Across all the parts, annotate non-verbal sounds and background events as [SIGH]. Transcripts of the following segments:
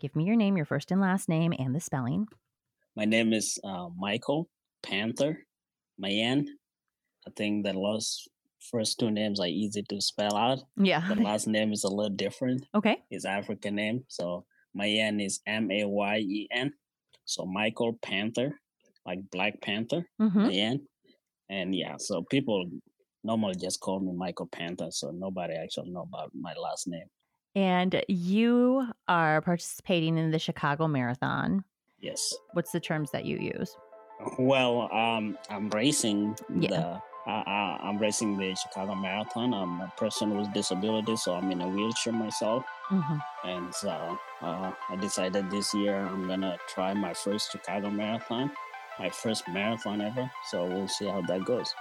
Give me your name, your first and last name, and the spelling. My name is uh, Michael Panther Mayen. I think the last first two names are easy to spell out. Yeah. The last name is a little different. okay. It's African name. So Mayen is M A Y E N. So Michael Panther, like Black Panther, hmm Mayen. And yeah, so people normally just call me Michael Panther. So nobody actually know about my last name. And you are participating in the Chicago Marathon. Yes. What's the terms that you use? Well, um, I'm racing Yeah. the. Uh, I'm racing the Chicago Marathon. I'm a person with disability, so I'm in a wheelchair myself. hmm And so uh, I decided this year I'm gonna try my first Chicago Marathon, my first marathon ever. So we'll see how that goes.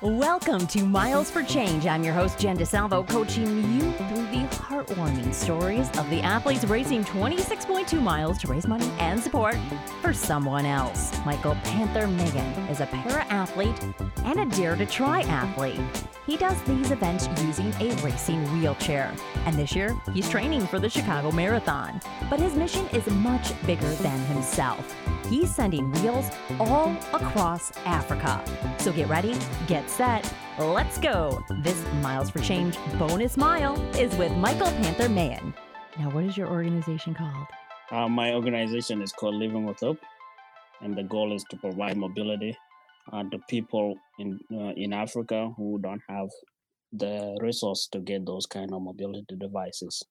Welcome to Miles for Change. I'm your host, Jen DeSalvo, coaching you through the heartwarming stories of the athletes racing 26.2 miles to raise money and support for someone else. Michael Panther Mayen is a para athlete and a Dare to Try athlete. He does these events using a racing wheelchair. And this year, he's training for the Chicago Marathon. But his mission is much bigger than himself. He's sending wheels all across Africa. So get ready, get set, let's go. This Miles for Change bonus mile is with Michael Panther Mayen. Now, what is your organization called? Uh, my organization is called Living with Hope, and the goal is to provide mobility uh, to people in uh, in Africa who don't have the resource to get those kind of mobility devices.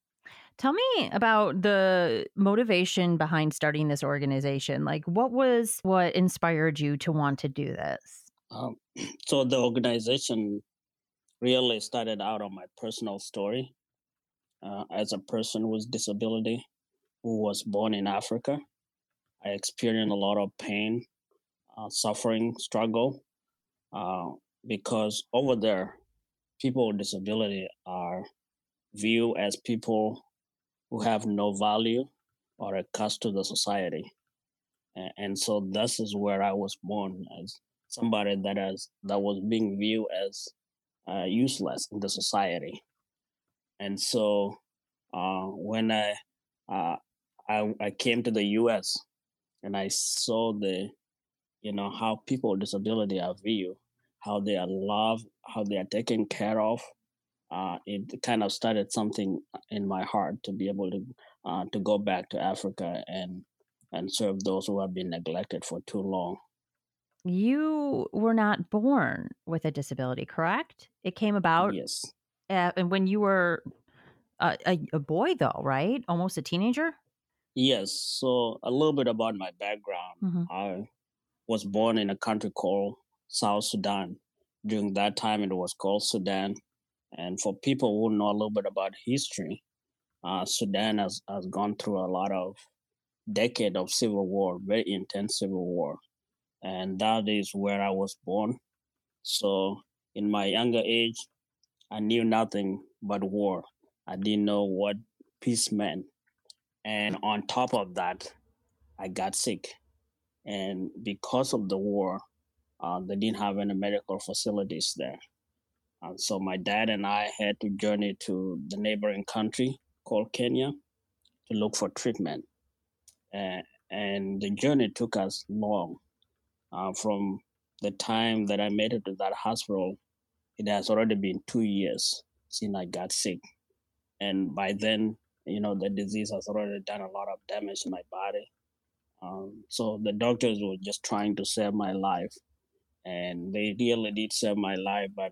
Tell me about the motivation behind starting this organization. Like, what was what inspired you to want to do this? Um, [CLEARS THROAT] so the organization really started out on my personal story uh, as a person with disability who was born in Africa. I experienced a lot of pain, uh, suffering, struggle, uh, because over there, people with disability are viewed as people who have no value or a cost to the society. And so this is where I was born as somebody that has that was being viewed as uh, useless in the society. And so uh, when I, uh, I I came to the U.S. and I saw the, you know, how people with disability are viewed, how they are loved, how they are taken care of. Uh, it kind of started something in my heart to be able to uh, to go back to Africa and and serve those who have been neglected for too long. You were not born with a disability, correct? It came about Yes. uh, and when you were a, a, a boy, though, right? Almost a teenager. Yes. So a little bit about my background. Mhm. I was born in a country called South Sudan. During that time, it was called Sudan. And for people who know a little bit about history, uh, Sudan has, has gone through a lot of decade of civil war, very intense civil war. And that is where I was born. So in my younger age, I knew nothing but war. I didn't know what peace meant. And on top of that, I got sick. And because of the war, uh, they didn't have any medical facilities there. And so my dad and I had to journey to the neighboring country called Kenya to look for treatment. Uh, and the journey took us long. Uh, from the time that I made it to that hospital, it has already been two years since I got sick. And by then, you know, the disease has already done a lot of damage to my body. Um, so the doctors were just trying to save my life. And they really did save my life, but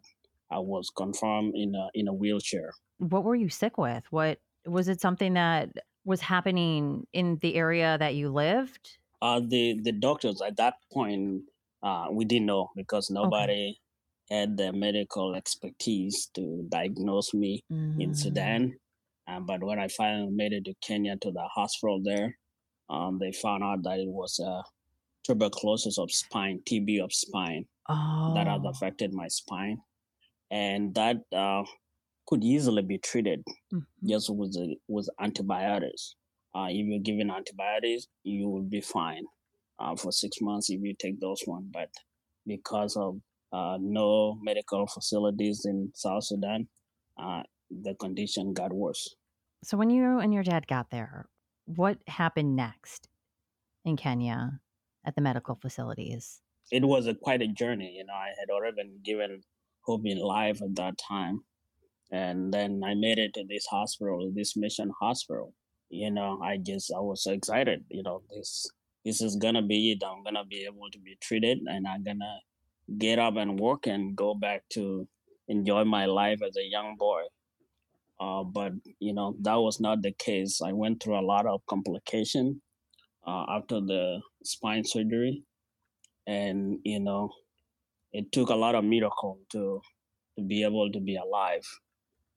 I was confirmed in a, in a wheelchair. What were you sick with? What was it something that was happening in the area that you lived? Uh, the, the doctors at that point, uh, we didn't know because nobody had the medical expertise to diagnose me in Mm. Sudan. Um, but when I finally made it to Kenya to the hospital there, um, they found out that it was uh, tuberculosis of spine, TB of spine, Oh, that has affected my spine. And that uh, could easily be treated Mhm. just with, the, with antibiotics. Uh, if you're given antibiotics, you will be fine uh, for six months if you take those one. But because of uh, no medical facilities in South Sudan, uh, the condition got worse. So when you and your dad got there, what happened next in Kenya at the medical facilities? It was a, quite a journey. You know, I had already been given hope in life at that time. And then I made it to this hospital, this mission hospital. You know, I just I was so excited. You know, this this is gonna be it. I'm gonna be able to be treated, and I'm gonna get up and work and go back to enjoy my life as a young boy. Uh, but you know that was not the case. I went through a lot of complication uh, after the spine surgery, and you know it took a lot of miracle to to be able to be alive.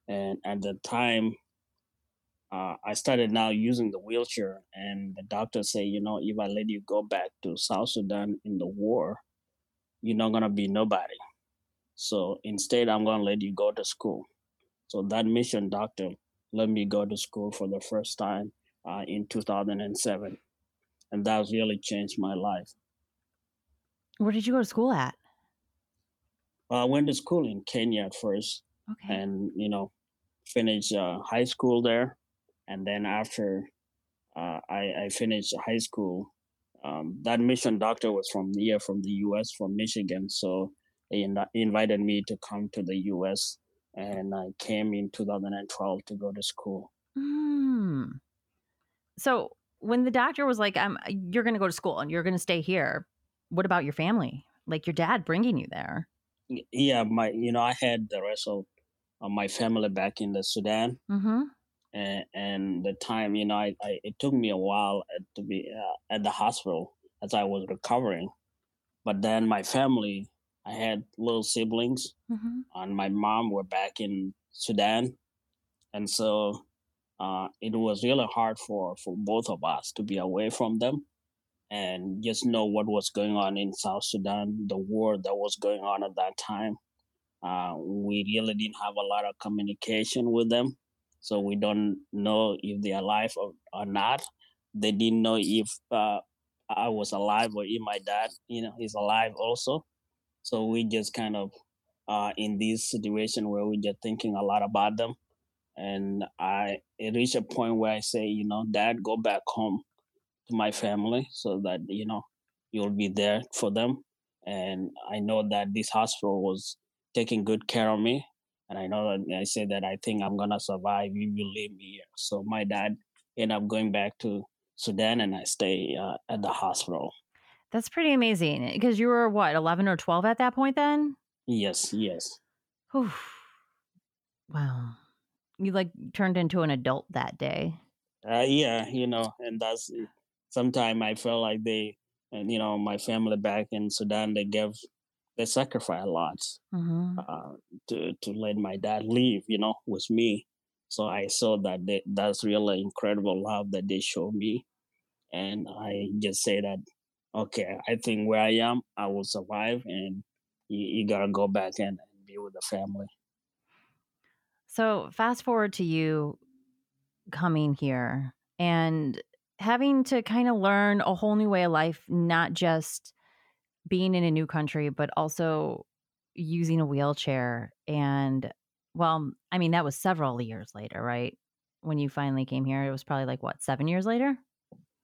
And at the time, uh, I started now using the wheelchair, and the doctor say, you know, if I let you go back to South Sudan in the war, you're not gonna be nobody. So instead, I'm gonna let you go to school. So that mission doctor let me go to school for the first time uh, in 2007, and that really changed my life. Where did you go to school at? I went to school in Kenya at first, Okay. and you know, finished uh, high school there, and then after uh, I, I finished high school, um, that mission doctor was from here, from the U.S., from Michigan, so he in- invited me to come to the U.S. and I came in 2012 to go to school. Hmm. So when the doctor was like, "I'm, you're going to go to school and you're going to stay here," what about your family? Like your dad bringing you there? Yeah, my you know I had the rest of my family back in the Sudan, Mm-hmm. And, and the time you know I, I it took me a while to be uh, at the hospital as I was recovering, but then my family I had little siblings Mm-hmm. and my mom were back in Sudan, and so uh, it was really hard for for both of us to be away from them and just know what was going on in South Sudan, the war that was going on at that time. Uh, we really didn't have a lot of communication with them, so we don't know if they're alive or, or not. They didn't know if uh, I was alive or if my dad, you know, is alive also. So we just kind of uh, in this situation where we're just thinking a lot about them. And I it reached a point where I say, you know, Dad, go back home to my family so that you know you'll be there for them. And I know that this hospital was taking good care of me. And I know that I said that I think I'm gonna survive if you leave me here. So my dad ended up going back to Sudan, and I stay uh, at the hospital. That's pretty amazing because you were what, 11 or 12 at that point then? Yes, yes. Whew. Wow. You like turned into an adult that day. Uh, yeah, you know, and that's sometimes I felt like they, and you know, my family back in Sudan, they gave, they sacrificed a lot Mm-hmm. uh, to to let my dad leave, you know, with me. So I saw that they, that's really incredible love that they showed me, and I just say that, okay, I think where I am, I will survive, and you, you gotta go back and, and be with the family. So fast forward to you coming here and having to kind of learn a whole new way of life, not just being in a new country, but also using a wheelchair. And well, I mean, that was several years later, right? When you finally came here, it was probably like what, seven years later?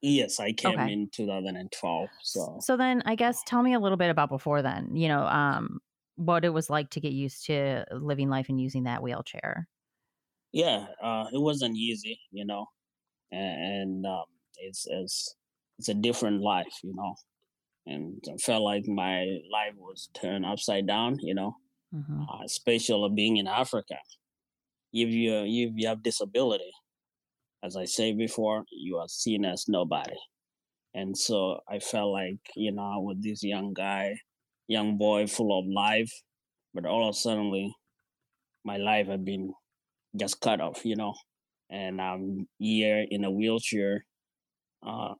Yes, I came Okay. in 2012. So So then I guess tell me a little bit about before then, you know, um, what it was like to get used to living life and using that wheelchair. yeah, uh, it wasn't easy, you know, and, and um, it's it's it's a different life, you know, and I felt like my life was turned upside down, you know, hmm uh, especially being in Africa. If you if you have disability, as I said before, you are seen as nobody, and so I felt like you know with this young guy, young boy, full of life, but all of a suddenly my life had been just cut off, you know, and I'm here in a wheelchair, uh,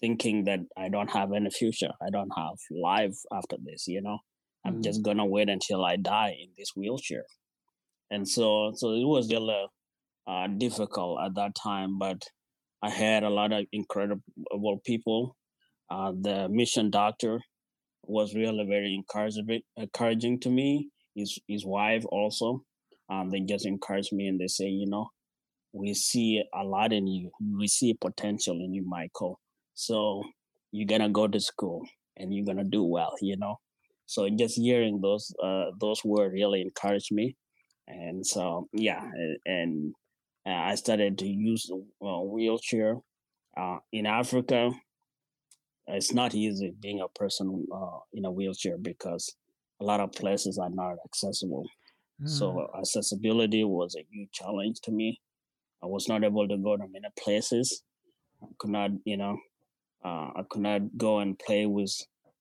thinking that I don't have any future. I don't have life after this, you know. I'm Mhm. just gonna wait until I die in this wheelchair, and so so it was really uh, difficult at that time. But I had a lot of incredible people. Uh, the mission doctor was really very encouraging encouraging to me. His his wife also. Um, they just encouraged me and they say, you know, we see a lot in you. We see potential in you, Michael. So you're gonna go to school and you're gonna do well, you know. So just hearing those uh, those words really encouraged me, and so yeah, and, I started to use a wheelchair. Uh, in Africa, it's not easy being a person uh, in a wheelchair because a lot of places are not accessible. Mm. So accessibility was a huge challenge to me. I was not able to go to many places. I could not, you know, uh, I could not go and play with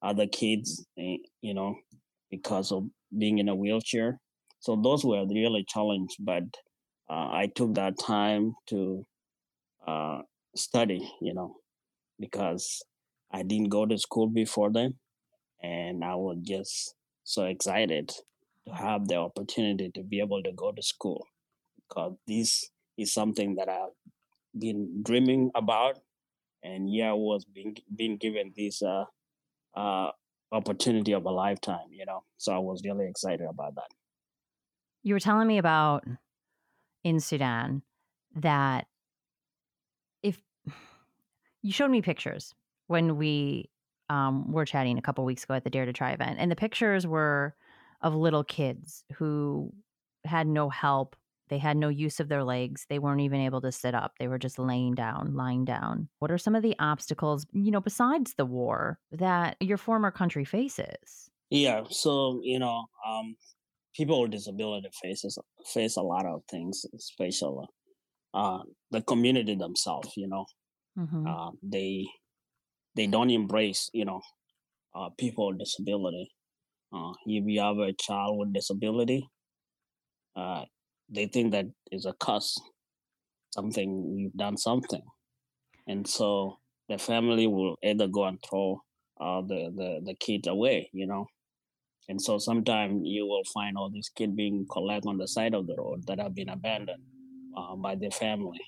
other kids, eh, you know, because of being in a wheelchair. So those were really challenge, but uh, I took that time to uh, study, you know, because I didn't go to school before then, and I was just so excited to have the opportunity to be able to go to school because this is something that I've been dreaming about, and yeah, was being being given this uh, uh, opportunity of a lifetime, you know. So I was really excited about that. You were telling me about in Sudan that if you showed me pictures when we um, were chatting a couple weeks ago at the Dare to Try event, and the pictures were of little kids who had no help they had no use of their legs. They weren't even able to sit up. They were just laying down, lying down. What are some of the obstacles, you know, besides the war that your former country faces? Yeah, so, you know, um, people with disability faces face a lot of things, especially uh, the community themselves, you know. Mm-hmm. Uh, they they don't embrace, you know, uh, people with disability. Uh, if you have a child with disability, uh, they think that is a curse, something you've done something, and so the family will either go and throw uh, the, the the kids away, you know. And so sometimes you will find all these kids being collected on the side of the road that have been abandoned uh, by their family.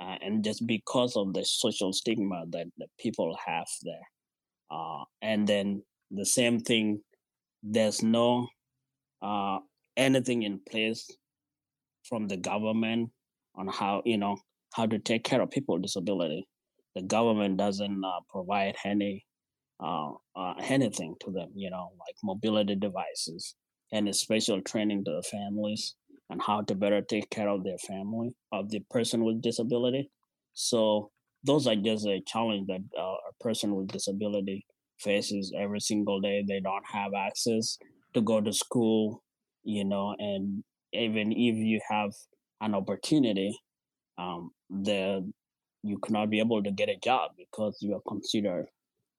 Uh, and just because of the social stigma that, the people have there. Uh, and then the same thing, there's no uh, anything in place from the government on how you know how to take care of people with disability. The government doesn't uh, provide any uh, uh, anything to them, you know, like mobility devices and special training to the families and how to better take care of their family of the person with disability. So those are just a challenge that uh, a person with disability faces every single day. They don't have access to go to school, you know, and even if you have an opportunity, um, the you cannot be able to get a job because you are considered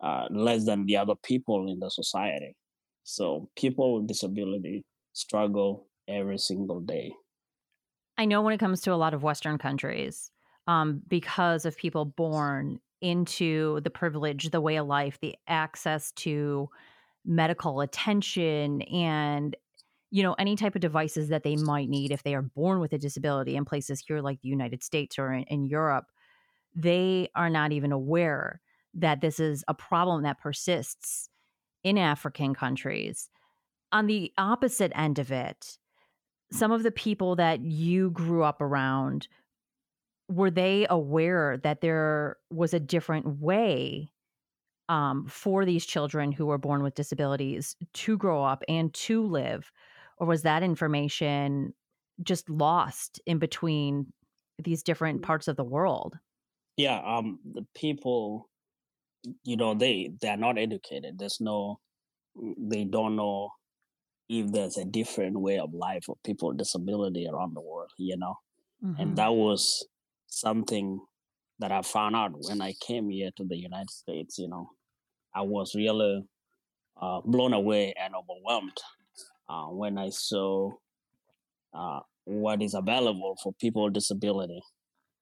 uh, less than the other people in the society. So people with disability struggle every single day. I know when it comes to a lot of Western countries, um, because of people born into the privilege, the way of life, the access to medical attention and you know, any type of devices that they might need if they are born with a disability in places here like the United States or in, in Europe, they are not even aware that this is a problem that persists in African countries. On the opposite end of it, some of the people that you grew up around were they aware that there was a different way um, for these children who were born with disabilities to grow up and to live or was that information just lost in between these different mm. parts of the world? Yeah um the people you know they they're not educated. There's no mm, they don't know if there's a different way of life for people with disability around the world you know? Mm-hmm. and that was something that i found out when i came here to the united states you know? I was really uh, blown away and overwhelmed uh, when I saw uh, what is available for people with disability,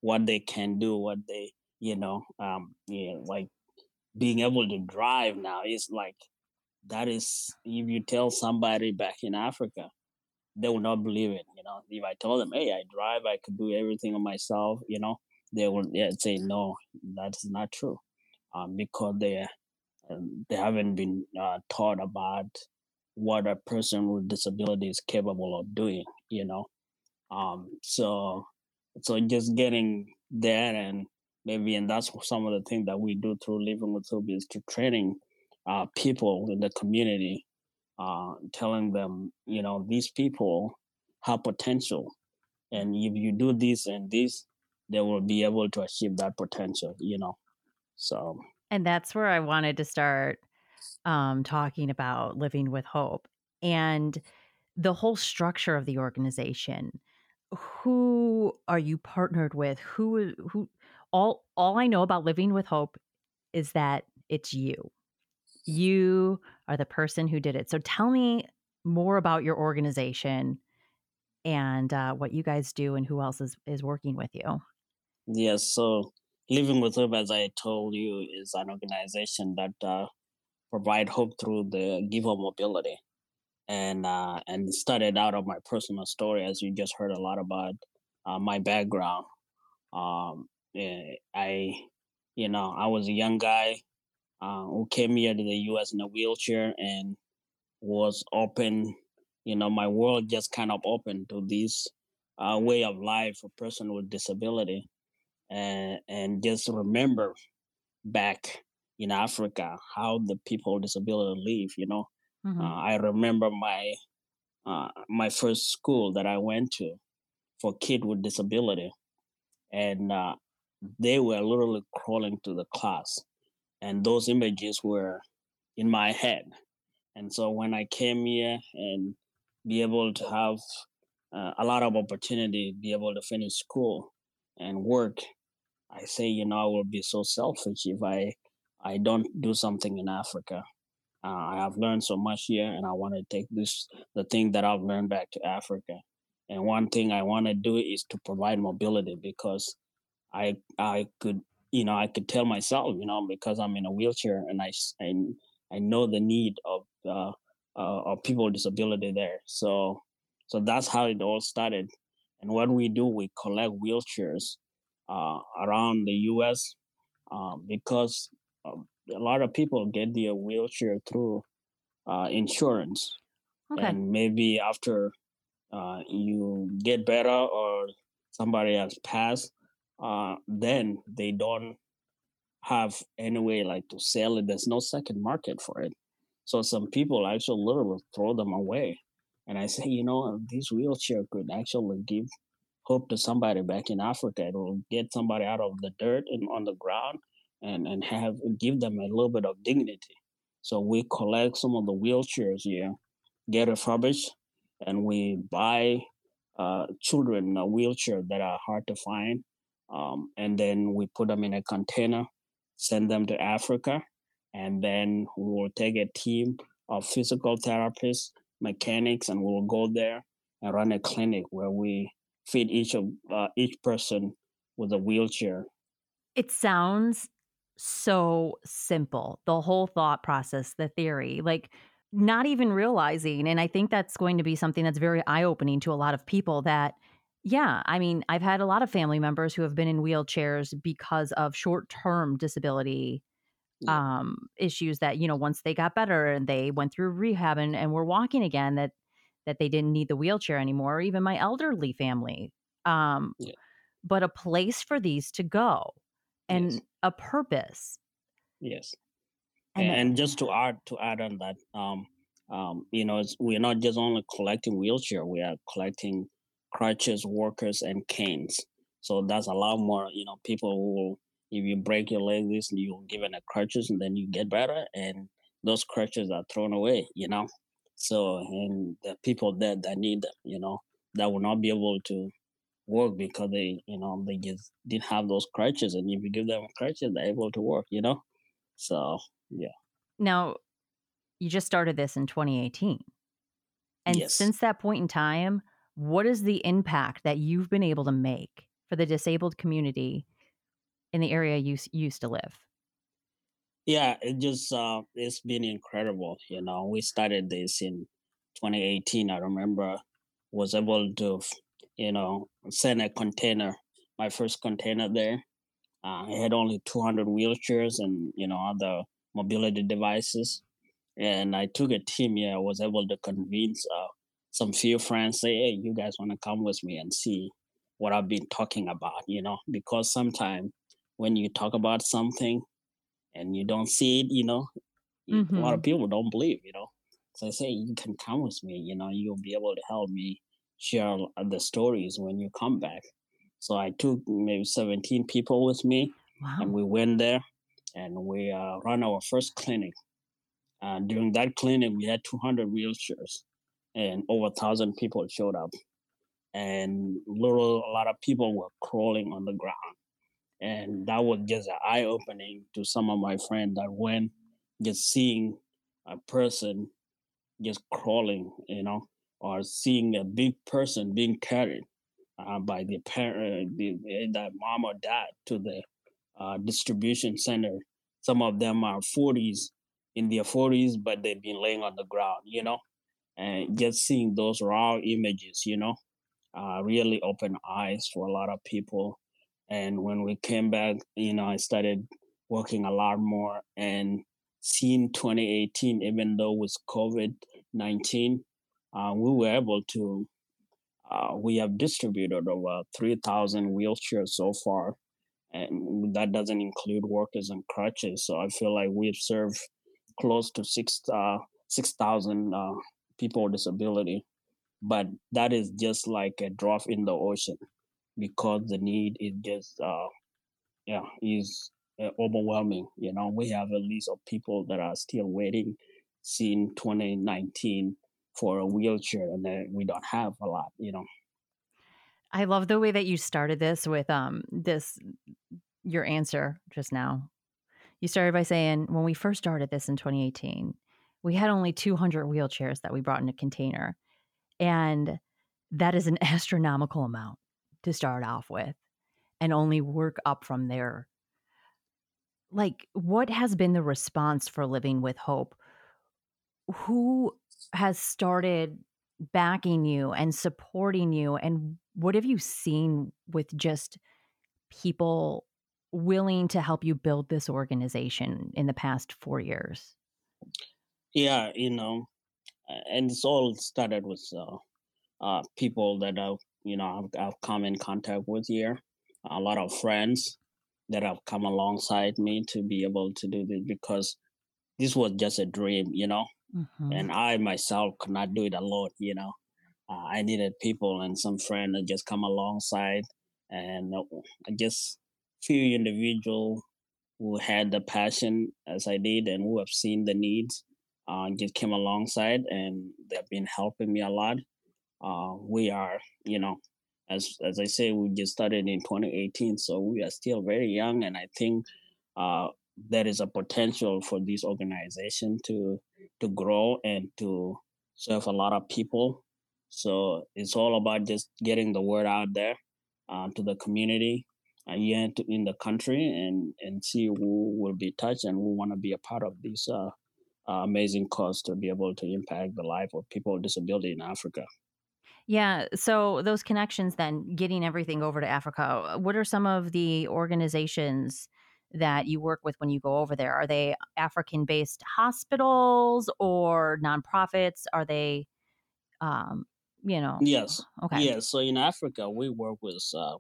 what they can do, what they, you know, um, like being able to drive now is like that is if you tell somebody back in Africa, they will not believe it. You know, if I told them, "Hey, I drive, I could do everything on myself," you know, they will yeah, say, "No, that's not true," um, because they um, they haven't been uh, taught about what a person with disability is capable of doing you know? Um, so so just getting there and maybe and that's some of the things that we do through living with hope is to training uh, people in the community uh, telling them you know these people have potential. And if you do this and this they will be able to achieve that potential you know? So and that's where i wanted to start um, talking about living with hope and the whole structure of the organization. Who are you partnered with? Who who all all i know about living with hope is that it's you. You are the person who did it. So tell me more about your organization and uh, what you guys do and who else is, is working with you. Yes so living with hope as i told you is an organization that uh, provide hope through the give giver mobility and uh, and started out of my personal story, as you just heard a lot about uh, my background. Um, eh, I, you know, I was a young guy uh, who came here to the U.S. in a wheelchair and was open. You know, my world just kind of opened to this uh, way of life for person with disability, and and just remember back in Africa how the people with disability live. You know, Mm-hmm. Uh, I remember my uh, my first school that I went to for kid with disability, and uh, they were literally crawling to the class, and those images were in my head. And so when I came here and be able to have uh, a lot of opportunity, be able to finish school and work, I say, you know, I will be so selfish if I I don't do something in Africa. Uh, I have learned so much here, and I want to take this the thing that I've learned back to Africa. And one thing I want to do is to provide mobility because I I could you know I could tell myself you know because I'm in a wheelchair and I I, I know the need of uh, uh, of people with disability there. So so that's how it all started. And what we do, we collect wheelchairs uh, around the U.S. Um, because a lot of people get their wheelchair through uh, insurance, okay. and maybe after uh, you get better or somebody has passed, uh, then they don't have any way like to sell it. There's no second market for it. So some people actually literally throw them away. And I say, [LAUGHS] you know, this wheelchair could actually give hope to somebody back in Africa. It will get somebody out of the dirt and on the ground and, and have give them a little bit of dignity. So we collect some of the wheelchairs here, get refurbished, and we buy uh, children a wheelchair that are hard to find, um, and then we put them in a container, send them to Africa, and then we will take a team of physical therapists, mechanics, and we'll go there and run a clinic where we feed each of uh, each person with a wheelchair. It sounds so simple. The whole thought process, the theory, like not even realizing. And I think that's going to be something that's very eye opening to a lot of people that, yeah, I mean, I've had a lot of family members who have been in wheelchairs because of short term disability yeah. um, issues that, you know, once they got better and they went through rehab and, and were walking again, that that they didn't need the wheelchair anymore, or even my elderly family. Um, yeah. But a place for these to go and yes. a purpose. Yes. And, and, just to add to add on that, um, um, you know, we're not just only collecting wheelchair; we are collecting crutches, workers, and canes. So that's a lot more. You know, people will if you break your leg, this you're given a crutches, and then you get better, and those crutches are thrown away. You know, so and the people that that need them, you know, that will not be able to work because they, you know, they just didn't have those crutches. And if you give them crutches, they're able to work, you know? So, yeah. Now, you just started this in 2018. And yes. since that point in time, what is the impact that you've been able to make for the disabled community in the area you used to live? Yeah, it just uh, it's been incredible. You know, we started this in 2018. I remember was able to you know, send a container, my first container there. Uh, I had only 200 wheelchairs and, you know, other mobility devices. And I took a team here. I was able to convince uh, some few friends, say, hey, you guys want to come with me and see what I've been talking about, you know, because sometimes when you talk about something and you don't see it, you know, mm-hmm. a lot of mm-hmm. people don't believe, you know. So I say, you can come with me, you know, you'll be able to help me share the stories when you come back. So I took maybe 17 people with me wow. and we went there and we uh, ran our first clinic. Uh, during that clinic, we had 200 wheelchairs and over a thousand people showed up. And little, a lot of people were crawling on the ground. And that was just an eye opening to some of my friends that went just seeing a person just crawling, you know, or seeing a big person being carried uh, by the parent, the, the mom or dad to the uh, distribution center. Some of them are 40s, in their 40s, but they've been laying on the ground, you know, and just seeing those raw images, you know, uh, really opened eyes for a lot of people. And when we came back, you know, I started working a lot more and seeing 2018, even though with COVID 19, uh, we were able to, uh, we have distributed over 3,000 wheelchairs so far. And that doesn't include workers and crutches. So I feel like we've served close to six uh, 6,000 uh, people with disability. But that is just like a drop in the ocean because the need is just, uh, yeah, is uh, overwhelming. You know, we have a list of people that are still waiting since 2019 for a wheelchair, and then we don't have a lot. You know. I love the way that you started this with um this your answer just now. You started by saying when we first started this in 2018, we had only 200 wheelchairs that we brought in a container. And that is an [LAUGHS] astronomical amount to start off with and only work up from there like what has been the response for living with hope who has started backing you and supporting you and what have you seen with just people willing to help you build this organization in the past 4 years yeah you know and it's all started with uh, uh, people that I've you know I've, I've come in contact with here a lot of friends that have come alongside me to be able to do this because this was just a dream, you know. Mm-hmm. And I myself could not do it alone, you know. Uh, I needed people and some friend to just come alongside, and uh, just few individual who had the passion as I did and who have seen the needs uh, just came alongside and they've been helping me a lot. Uh, we are, you know, as as I say, we just started in 2018, so we are still very young, and I think uh, there is a potential for this organization to to grow and to serve a lot of people. So it's all about just getting the word out there uh, to the community uh, here in the country, and and see who will be touched and who want to be a part of this uh, uh, amazing cause to be able to impact the life of people with disability in Africa. Yeah. So those connections, then getting everything over to Africa. What are some of the organizations that you work with when you go over there? Are they African based hospitals or nonprofits? Are they, um, you know? Yes. Okay. Yes. So in Africa, we work with uh,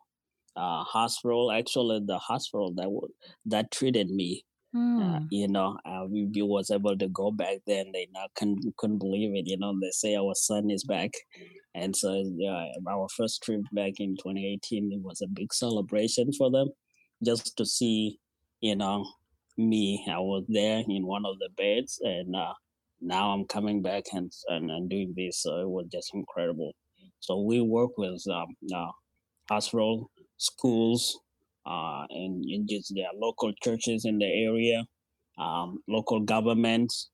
uh, hospital. Actually, the hospital that w- that treated me Mm. Uh, hmm. you know, uh, we, we, was able to go back then. They not couldn't, couldn't believe it. You know, they say our son is back, and so uh, our first trip back in 2018 it was a big celebration for them, just to see, you know, me. I was there in one of the beds, and uh, now I'm coming back and, and, and doing this. So it was just incredible. So we work with um, uh, hospital, schools, uh, and, and just their local churches in the area, um, local governments.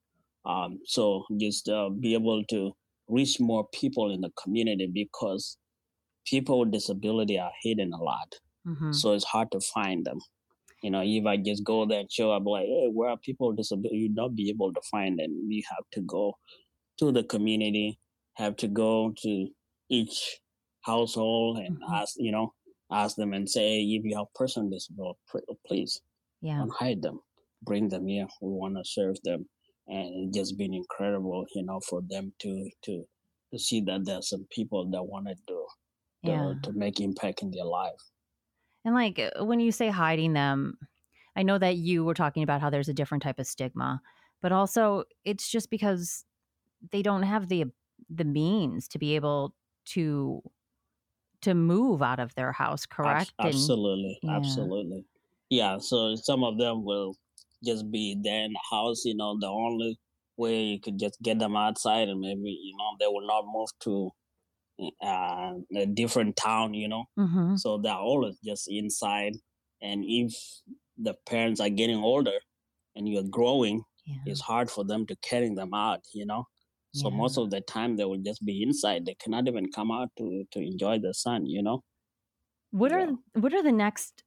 Um, so just uh, be able to reach more people in the community because people with disability are hidden a lot. Mm-hmm. So it's hard to find them. You know, if I just go there and show up like, hey, where are people with disability? You'd not be able to find them. You have to go to the community, have to go to each household and mm-hmm. ask, you know, ask them and say, if you have person disability, please yeah. don't hide them. Bring them here. We want to serve them. And it's just been incredible, you know, for them to to to see that there's some people that want to do yeah. to, to make impact in their life. And like uh, when you say hiding them, I know that you were talking about how there's a different type of stigma, but also it's just because they don't have the the means to be able to to move out of their house, correct? Absolutely, and, yeah. absolutely. Yeah. So some of them will just be there in the house. You know, the only way you could just get them outside, and maybe you know they will not move to uh, a different town. You know, mm-hmm. so they're always just inside. And if the parents are getting older and you're growing, yeah. it's hard for them to carry them out. You know, so yeah. most of the time they will just be inside. They cannot even come out to to enjoy the sun. You know. What are what are the next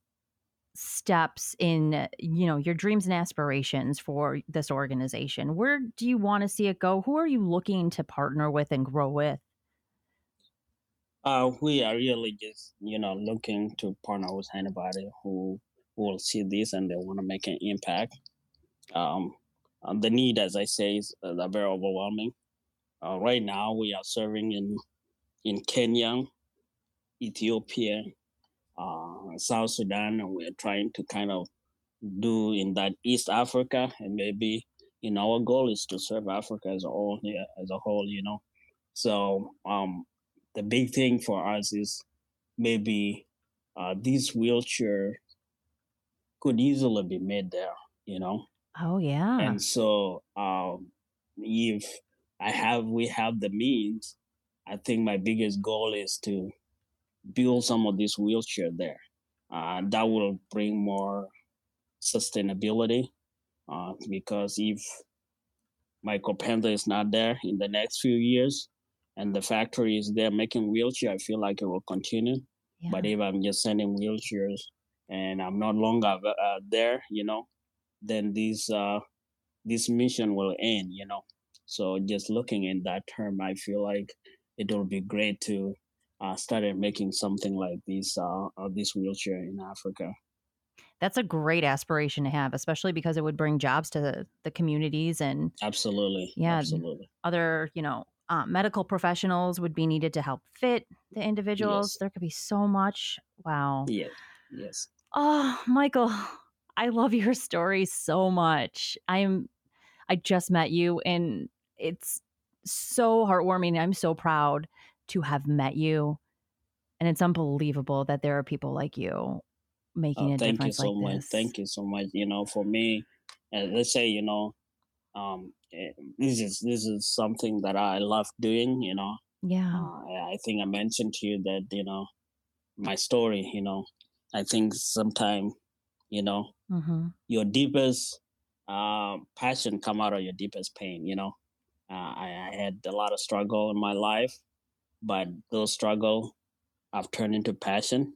steps in you know your dreams and aspirations for this organization? Where do you want to see it go? Who are you looking to partner with and grow with? Uh, we are really just you know looking to partner with anybody who, will see this and they want to make an impact. Um, the need, as I say, is uh, very overwhelming. Uh, right now, we are serving in in Kenya, Ethiopia, uh, South Sudan, and we're trying to kind of do in that East Africa, and maybe you know our goal is to serve Africa as a whole, yeah, as a whole, you know. So um, the big thing for us is maybe uh, this wheelchair could easily be made there, you know. Oh yeah. And so um, if I have we have the means. I think my biggest goal is to build some of this wheelchair there. Uh, that will bring more sustainability uh, because if Michael Panther is not there in the next few years and the factory is there making wheelchair, I feel like it will continue. Yeah. But if I'm just sending wheelchairs and I'm not longer uh, there, you know, then this uh, this mission will end, you know. So just looking in that term, I feel like it will be great to uh, start making something like this uh, this wheelchair in Africa. That's a great aspiration to have, especially because it would bring jobs to the, the communities and absolutely, yeah, absolutely. Other, you know, uh, medical professionals would be needed to help fit the individuals. Yes. There could be so much. Wow. Yes. Yes. Oh, Michael, I love your story so much. I'm I just met you and it's so heartwarming. I'm so proud to have met you. And it's unbelievable that there are people like you making oh, a thank difference. Thank you so like much. This. Thank you so much. You know, for me, uh, let's say, you know, um, eh, this is this is something that I love doing. You know, yeah. Uh, I think I mentioned to you that you know my story. You know, I think sometimes you know mm-hmm. your deepest uh, passion come out of your deepest pain. You know, uh, I, I, had a lot of struggle in my life, but those struggle I've turned into passion,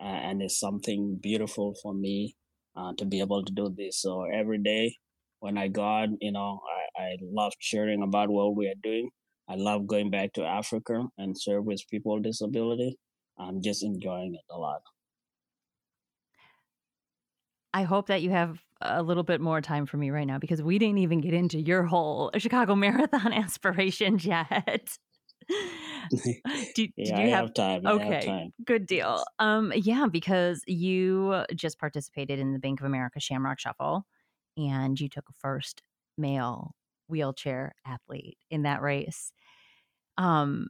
uh, and it's something beautiful for me uh, to be able to do this. So every day when I got, you know, I, I love sharing about what we are doing. I love going back to Africa and serve with people with disability. I'm just enjoying it a lot. I hope that you have a little bit more time for me right now because we didn't even get into your whole Chicago [LAUGHS] Marathon [LAUGHS] aspirations yet. [LAUGHS] do, yeah, you have, have, time? okay, have time. good deal. Um, yeah, because you just participated in the Bank of America Shamrock Shuffle, and you took a first male wheelchair athlete in that race. Um,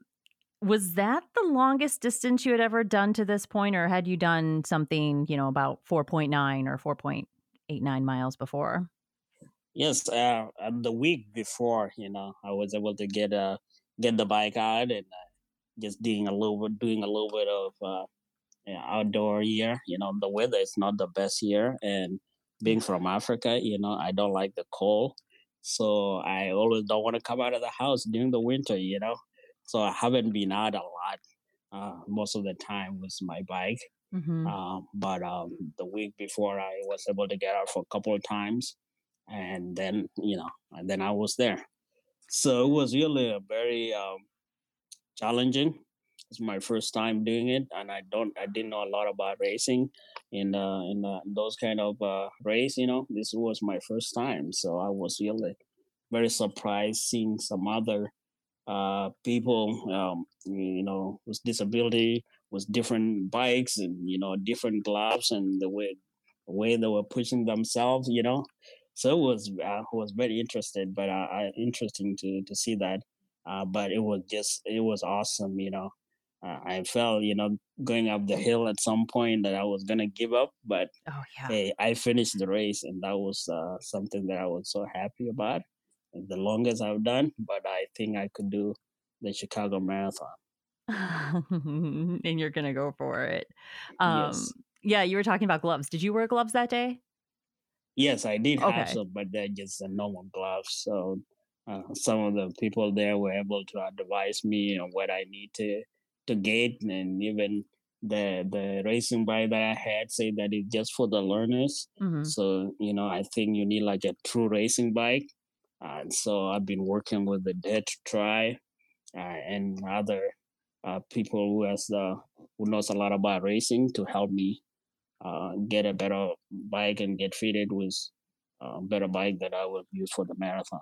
was that the longest distance you had ever done to this point, or had you done something, you know, about 4.9 or 4.89 miles before? Yes, uh, uh, the week before, you know, I was able to get uh get the bike out and uh, just doing a little bit, doing a little bit of uh, outdoor year. You know, the weather is not the best here, and being from Africa, you know, I don't like the cold, so I always don't want to come out of the house during the winter. You know, so I haven't been out a lot. Uh, most of the time with my bike. Mm-hmm. Um, but um, the week before, I was able to get out for a couple of times, and then you know, and then I was there. So it was really a very um, challenging. It's my first time doing it, and I don't, I didn't know a lot about racing in uh, in uh, those kind of uh, race. You know, this was my first time, so I was really very surprised seeing some other uh, people, um, you know, with disability with different bikes and you know different gloves and the way the way they were pushing themselves, you know. So it was uh, was very interested, but uh, interesting to to see that. Uh, but it was just it was awesome, you know. Uh, I felt, you know, going up the hill at some point that I was gonna give up, but Oh, yeah. hey, I finished the race, and that was uh, something that I was so happy about. The longest I've done, but I think I could do the Chicago Marathon. [LAUGHS] and you're gonna go for it. Um, Yes, yeah, you were talking about gloves. Did you wear gloves that day? yes, I did have some, but they're just the normal gloves. So uh, some of the people there were able to advise me on what I need to to get, and even the the racing bike that I had say that it's just for the learners. hmm So you know, I think you need like a true racing bike. And so I've been working with Dare to Try uh, and other uh, people who has the who knows a lot about racing to help me uh, get a better bike and get fitted with a better bike that I will use for the marathon.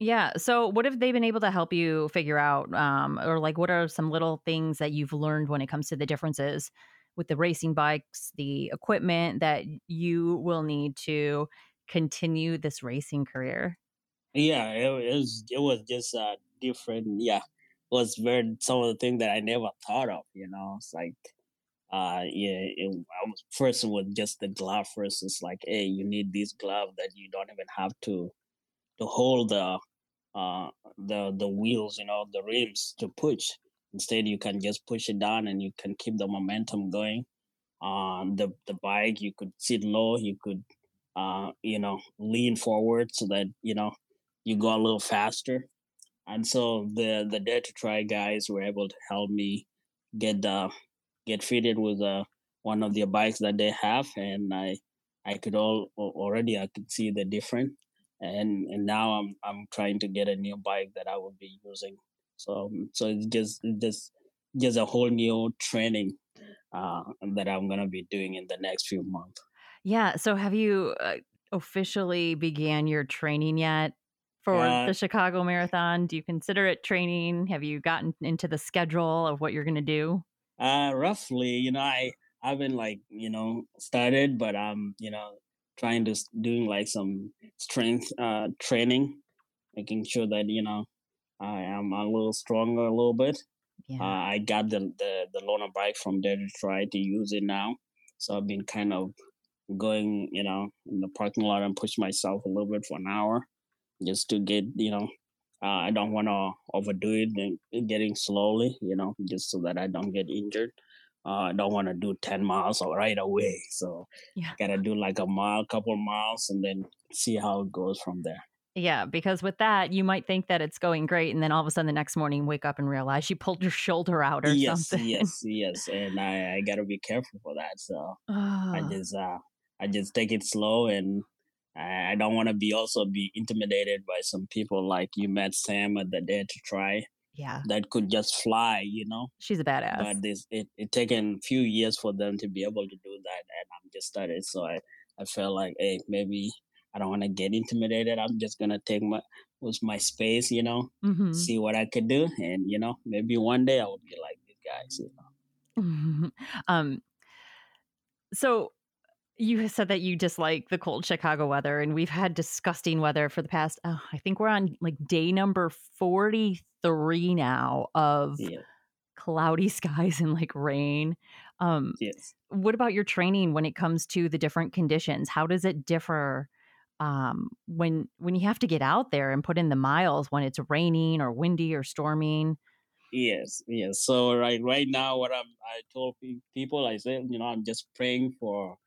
Yeah. So, what have they been able to help you figure out? Um, or like, what are some little things that you've learned when it comes to the differences with the racing bikes, the equipment that you will need to continue this racing career? Yeah, it, was it was just uh, different. Yeah, it was very some of the things that I never thought of. You know, it's like uh yeah it, I was first with just the glove it's like hey you need this glove that you don't even have to to hold the uh the the wheels you know the rims to push. Instead you can just push it down and you can keep the momentum going. Um the the bike you could sit low you could uh you know lean forward so that you know you go a little faster. And so the the dare to try guys were able to help me get the get fitted with uh, one of the bikes that they have and i i could all already i could see the difference and and now i'm i'm trying to get a new bike that i will be using so um, so it's just just just a whole new training uh that i'm gonna be doing in the next few months Yeah. So, have you uh, officially began your training yet for uh the Chicago Marathon? Do you consider it training? Have you gotten into the schedule of what you're going to do? uh roughly you know i I've been like you know started but i'm you know trying to doing like some strength uh training making sure that you know I am a little stronger a little bit. Uh, I got the, the the loaner bike from Dare to Try to use it now, so I've been kind of going, you know, in the parking lot and push myself a little bit for an hour just to get, you know, uh, I don't want to overdo it and getting slowly, you know, just so that I don't get injured. Uh, I don't want to do 10 miles or right away. So Yeah. gotta do like a mile, couple miles, and then see how it goes from there. Yeah, because with that, you might think that it's going great, and then all of a sudden the next morning wake up and realize you pulled your shoulder out or Yes, something. [LAUGHS] yes, yes, and I, I gotta be careful for that. So I Ah, just uh I just take it slow, and I, I don't want to be also be intimidated by some people like you met Sam at the Dare to Try yeah, that could just fly, you know. she's a badass. But this it it taken few years for them to be able to do that, and I'm just started. So I I felt like hey maybe I don't want to get intimidated. I'm just gonna take my was my space, you know, hmm see what I could do, and you know maybe one day I will be like these guys, you know. [LAUGHS] um, so you said that you dislike the cold Chicago weather, and we've had disgusting weather for the past. Oh, I think we're on like day number forty-three now of Yeah. cloudy [LAUGHS] skies and like rain. Um, Yes. what about your training when it comes to the different conditions? How does it differ um, when when you have to get out there and put in the miles when it's raining or windy or storming? Yes, yes. So right, right now, what I'm, I told people, I said, you know, I'm just praying for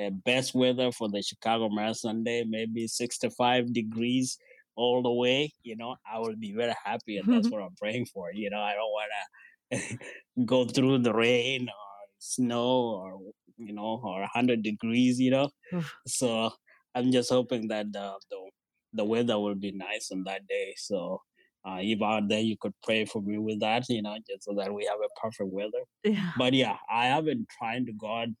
uh, best weather for the Chicago Marathon Day, maybe 65 degrees all the way. You know, I will be very happy, and that's [LAUGHS] what I'm praying for. You know, I don't want to [LAUGHS] go through the rain or snow or you know or 100 degrees. You know, so I'm just hoping that the the, the weather will be nice on that day. So uh, if out there you could pray for me with that, you know, just so that we have a perfect weather. Yeah. But yeah, I have been trying to God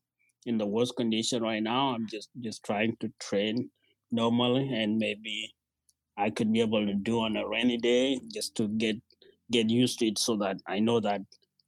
in the worst condition right now. I'm just just trying to train normally, and maybe I could be able to do on a rainy day just to get get used to it, so that I know that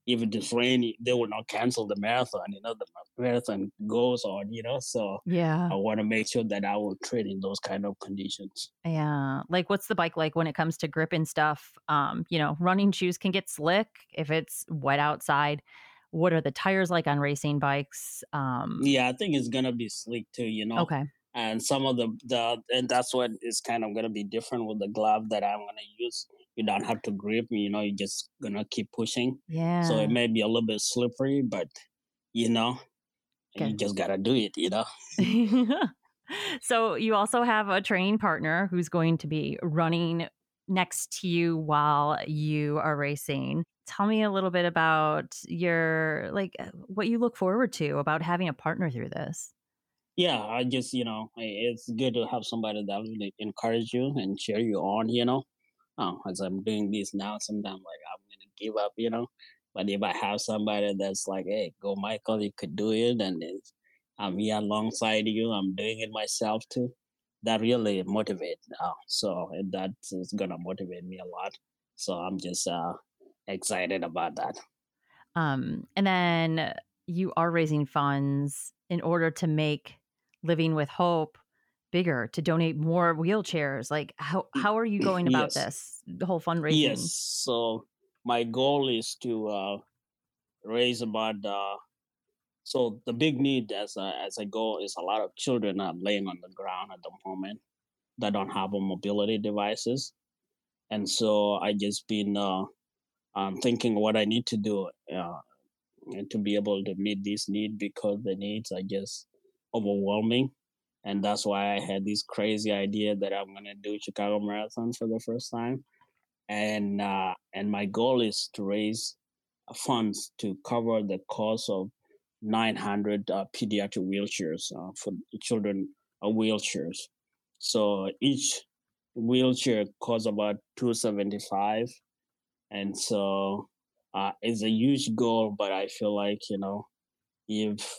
if it is rainy, they will not cancel the marathon. You know, the marathon goes on. You know, so Yeah. I want to make sure that I will train in those kind of conditions. Yeah. Like what's the bike like when it comes to grip and stuff? Um, you know, running shoes can get slick if it's wet outside. What are the tires like on racing bikes? Um, Yeah, I think it's gonna be slick too. You know, okay. and some of the the and that's what is kind of gonna be different with the glove that I'm gonna use. You don't have to grip. You know, you're just gonna keep pushing. Yeah. So it may be a little bit slippery, but you know, you just gotta do it. You know. [LAUGHS] so you also have a training partner who's going to be running next to you while you are racing. Tell me a little bit about your like uh, what you look forward to about having a partner through this. Yeah, I just you know, it's good to have somebody that will encourage you and cheer you on. You know, oh, as I'm doing this now, sometimes like I'm gonna give up. You know, but if I have somebody that's like, hey, go, Michael, you could do it, and I'm here alongside you, I'm doing it myself too. That really motivates. now so that is gonna motivate me a lot. So I'm just uh excited about that. Um, and then you are raising funds in order to make living with hope bigger to donate more wheelchairs like how how are you going [LAUGHS] about Yes. this the whole fundraising Yes. So my goal is to uh, raise about. Uh, so the big need as a, as I go is a lot of children are laying on the ground at the moment that don't have a mobility devices, and so I just been uh, um, thinking what I need to do uh, to be able to meet this need because the needs are just overwhelming. And that's why I had this crazy idea that I'm gonna do Chicago Marathon for the first time and uh, and my goal is to raise funds to cover the cost of 900 uh, pediatric wheelchairs uh, for children uh, wheelchairs. So each wheelchair costs about 275, and so uh, it's a huge goal. But I feel like you know if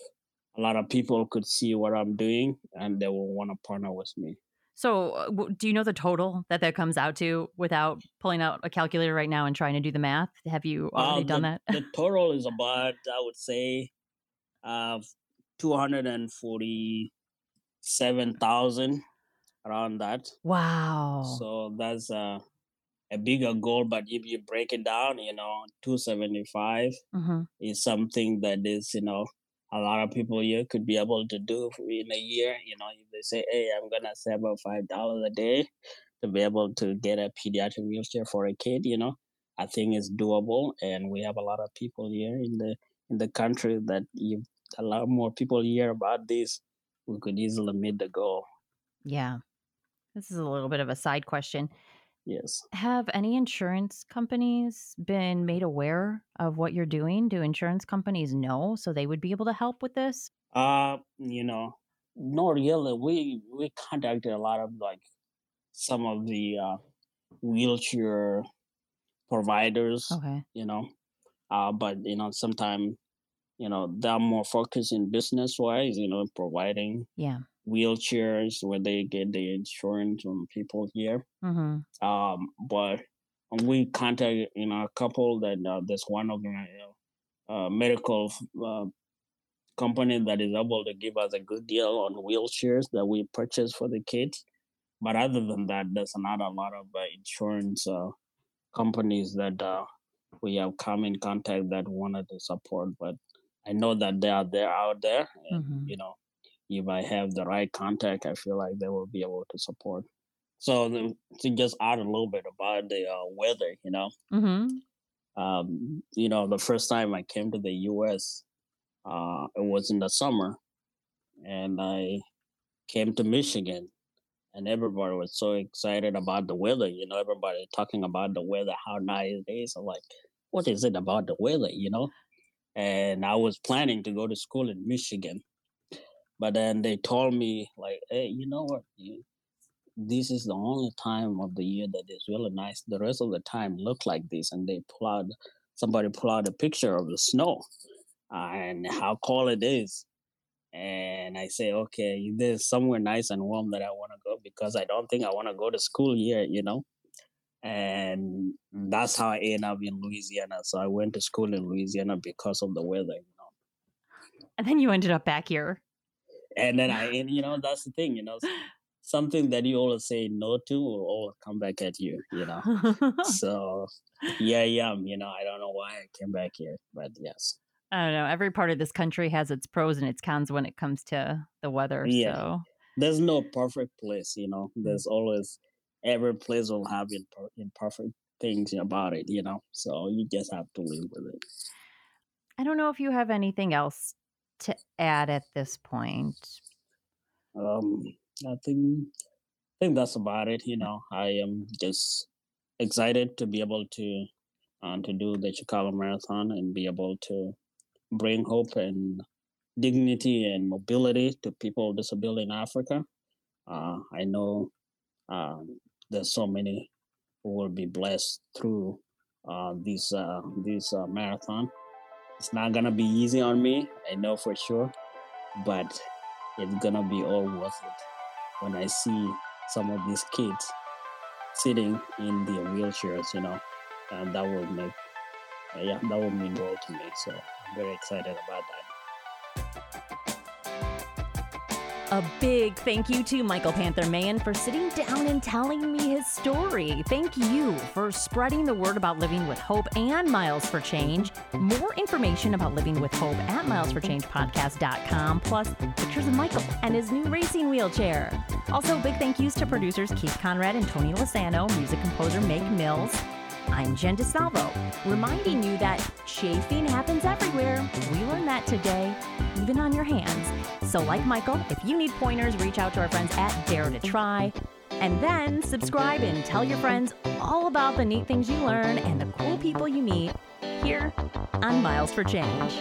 a lot of people could see what I'm doing and they will want to partner with me. so uh, do you know the total that that comes out to without pulling out a calculator right now and trying to do the math have you already Uh, done the, that the [LAUGHS] total is about, I would say, uh, 247,000 around that. wow So that's uh, a bigger goal. But if you break it down, you know, 275 hmm is something that is, you know, a lot of people here could be able to do in a year. You know, if they say, hey, I'm going to save up $5 a day to be able to get a pediatric wheelchair for a kid, you know, I think it's doable. And we have a lot of people here in the in the country that if a lot more people hear about this, we could easily meet the goal. yeah this is a little bit of a side question Yes. have any insurance companies been made aware of what you're doing do insurance companies know so they would be able to help with this Uh, you know, not really. We we contacted a lot of like some of the uh, wheelchair providers, okay you know, uh, but you know, sometimes you know they're more focused in business wise, you know, providing yeah wheelchairs where they get the insurance from people here. mm-hmm. Um, but we contacted you know a couple that uh, there's one uh, uh, medical uh, company that is able to give us a good deal on wheelchairs that we purchase for the kids. But other than that, there's not a lot of uh, insurance uh, companies that uh, we have come in contact that wanted to support. But I know that they are there out there, and Mhm. you know, if I have the right contact, I feel like they will be able to support. So the, to just add a little bit about the uh, weather, you know, Mm-hmm. um, you know, the first time I came to the U.S., uh, it was in the summer, and I came to Michigan, and everybody was so excited about the weather. You know, everybody talking about the weather, how nice it is. I'm like, what is it about the weather? You know, and I was planning to go to school in Michigan, but then they told me like, hey, you know what? You, this is the only time of the year that is really nice. The rest of the time look like this, and they pull out somebody pull out a picture of the snow and how cold it is. And I say, okay, there's somewhere nice and warm that I want to go because I don't think I want to go to school here, you know. and that's how I ended up in Louisiana. So I went to school in Louisiana because of the weather, you know. And then you ended up back here. And then I, [LAUGHS] and, you know, that's the thing, you know, something that you always say no to will always come back at you, you know. [LAUGHS] so yeah, yeah, you know, I don't know why I came back here, but yes. I don't know. Every part of this country has its pros and its cons when it comes to the weather. Yeah. So there's no perfect place, you know. Mm. There's always every place will have imperfect things about it, you know. So you just have to live with it. I don't know if you have anything else to add at this point. Um, I think I think that's about it. You know, I am just excited to be able to uh, to do the Chicago Marathon and be able to bring hope and dignity and mobility to people with disability in Africa. Uh, I know um, there's so many who will be blessed through uh, this uh, this uh, marathon. It's not gonna be easy on me, I know for sure, but it's gonna be all worth it when I see some of these kids sitting in their wheelchairs, you know, and that will make uh, yeah that will mean all to me. So I'm very excited about that. A big thank you to Michael Panther Mayen for sitting down and telling me his story. Thank you for spreading the word about living with hope and Miles for Change. More information about living with hope at milesforchangepodcast.com, plus pictures of Michael and his new racing wheelchair. Also, big thank yous to producers Keith Conrad and Tony Lasano, music composer Meg Mills. I'm Jen DeSalvo, reminding you that chafing happens everywhere. We learned that today, even on your hands. So, like Michael, if you need pointers, reach out to our friends at Dare to Try. And then subscribe and tell your friends all about the neat things you learn and the cool people you meet here on Miles for Change.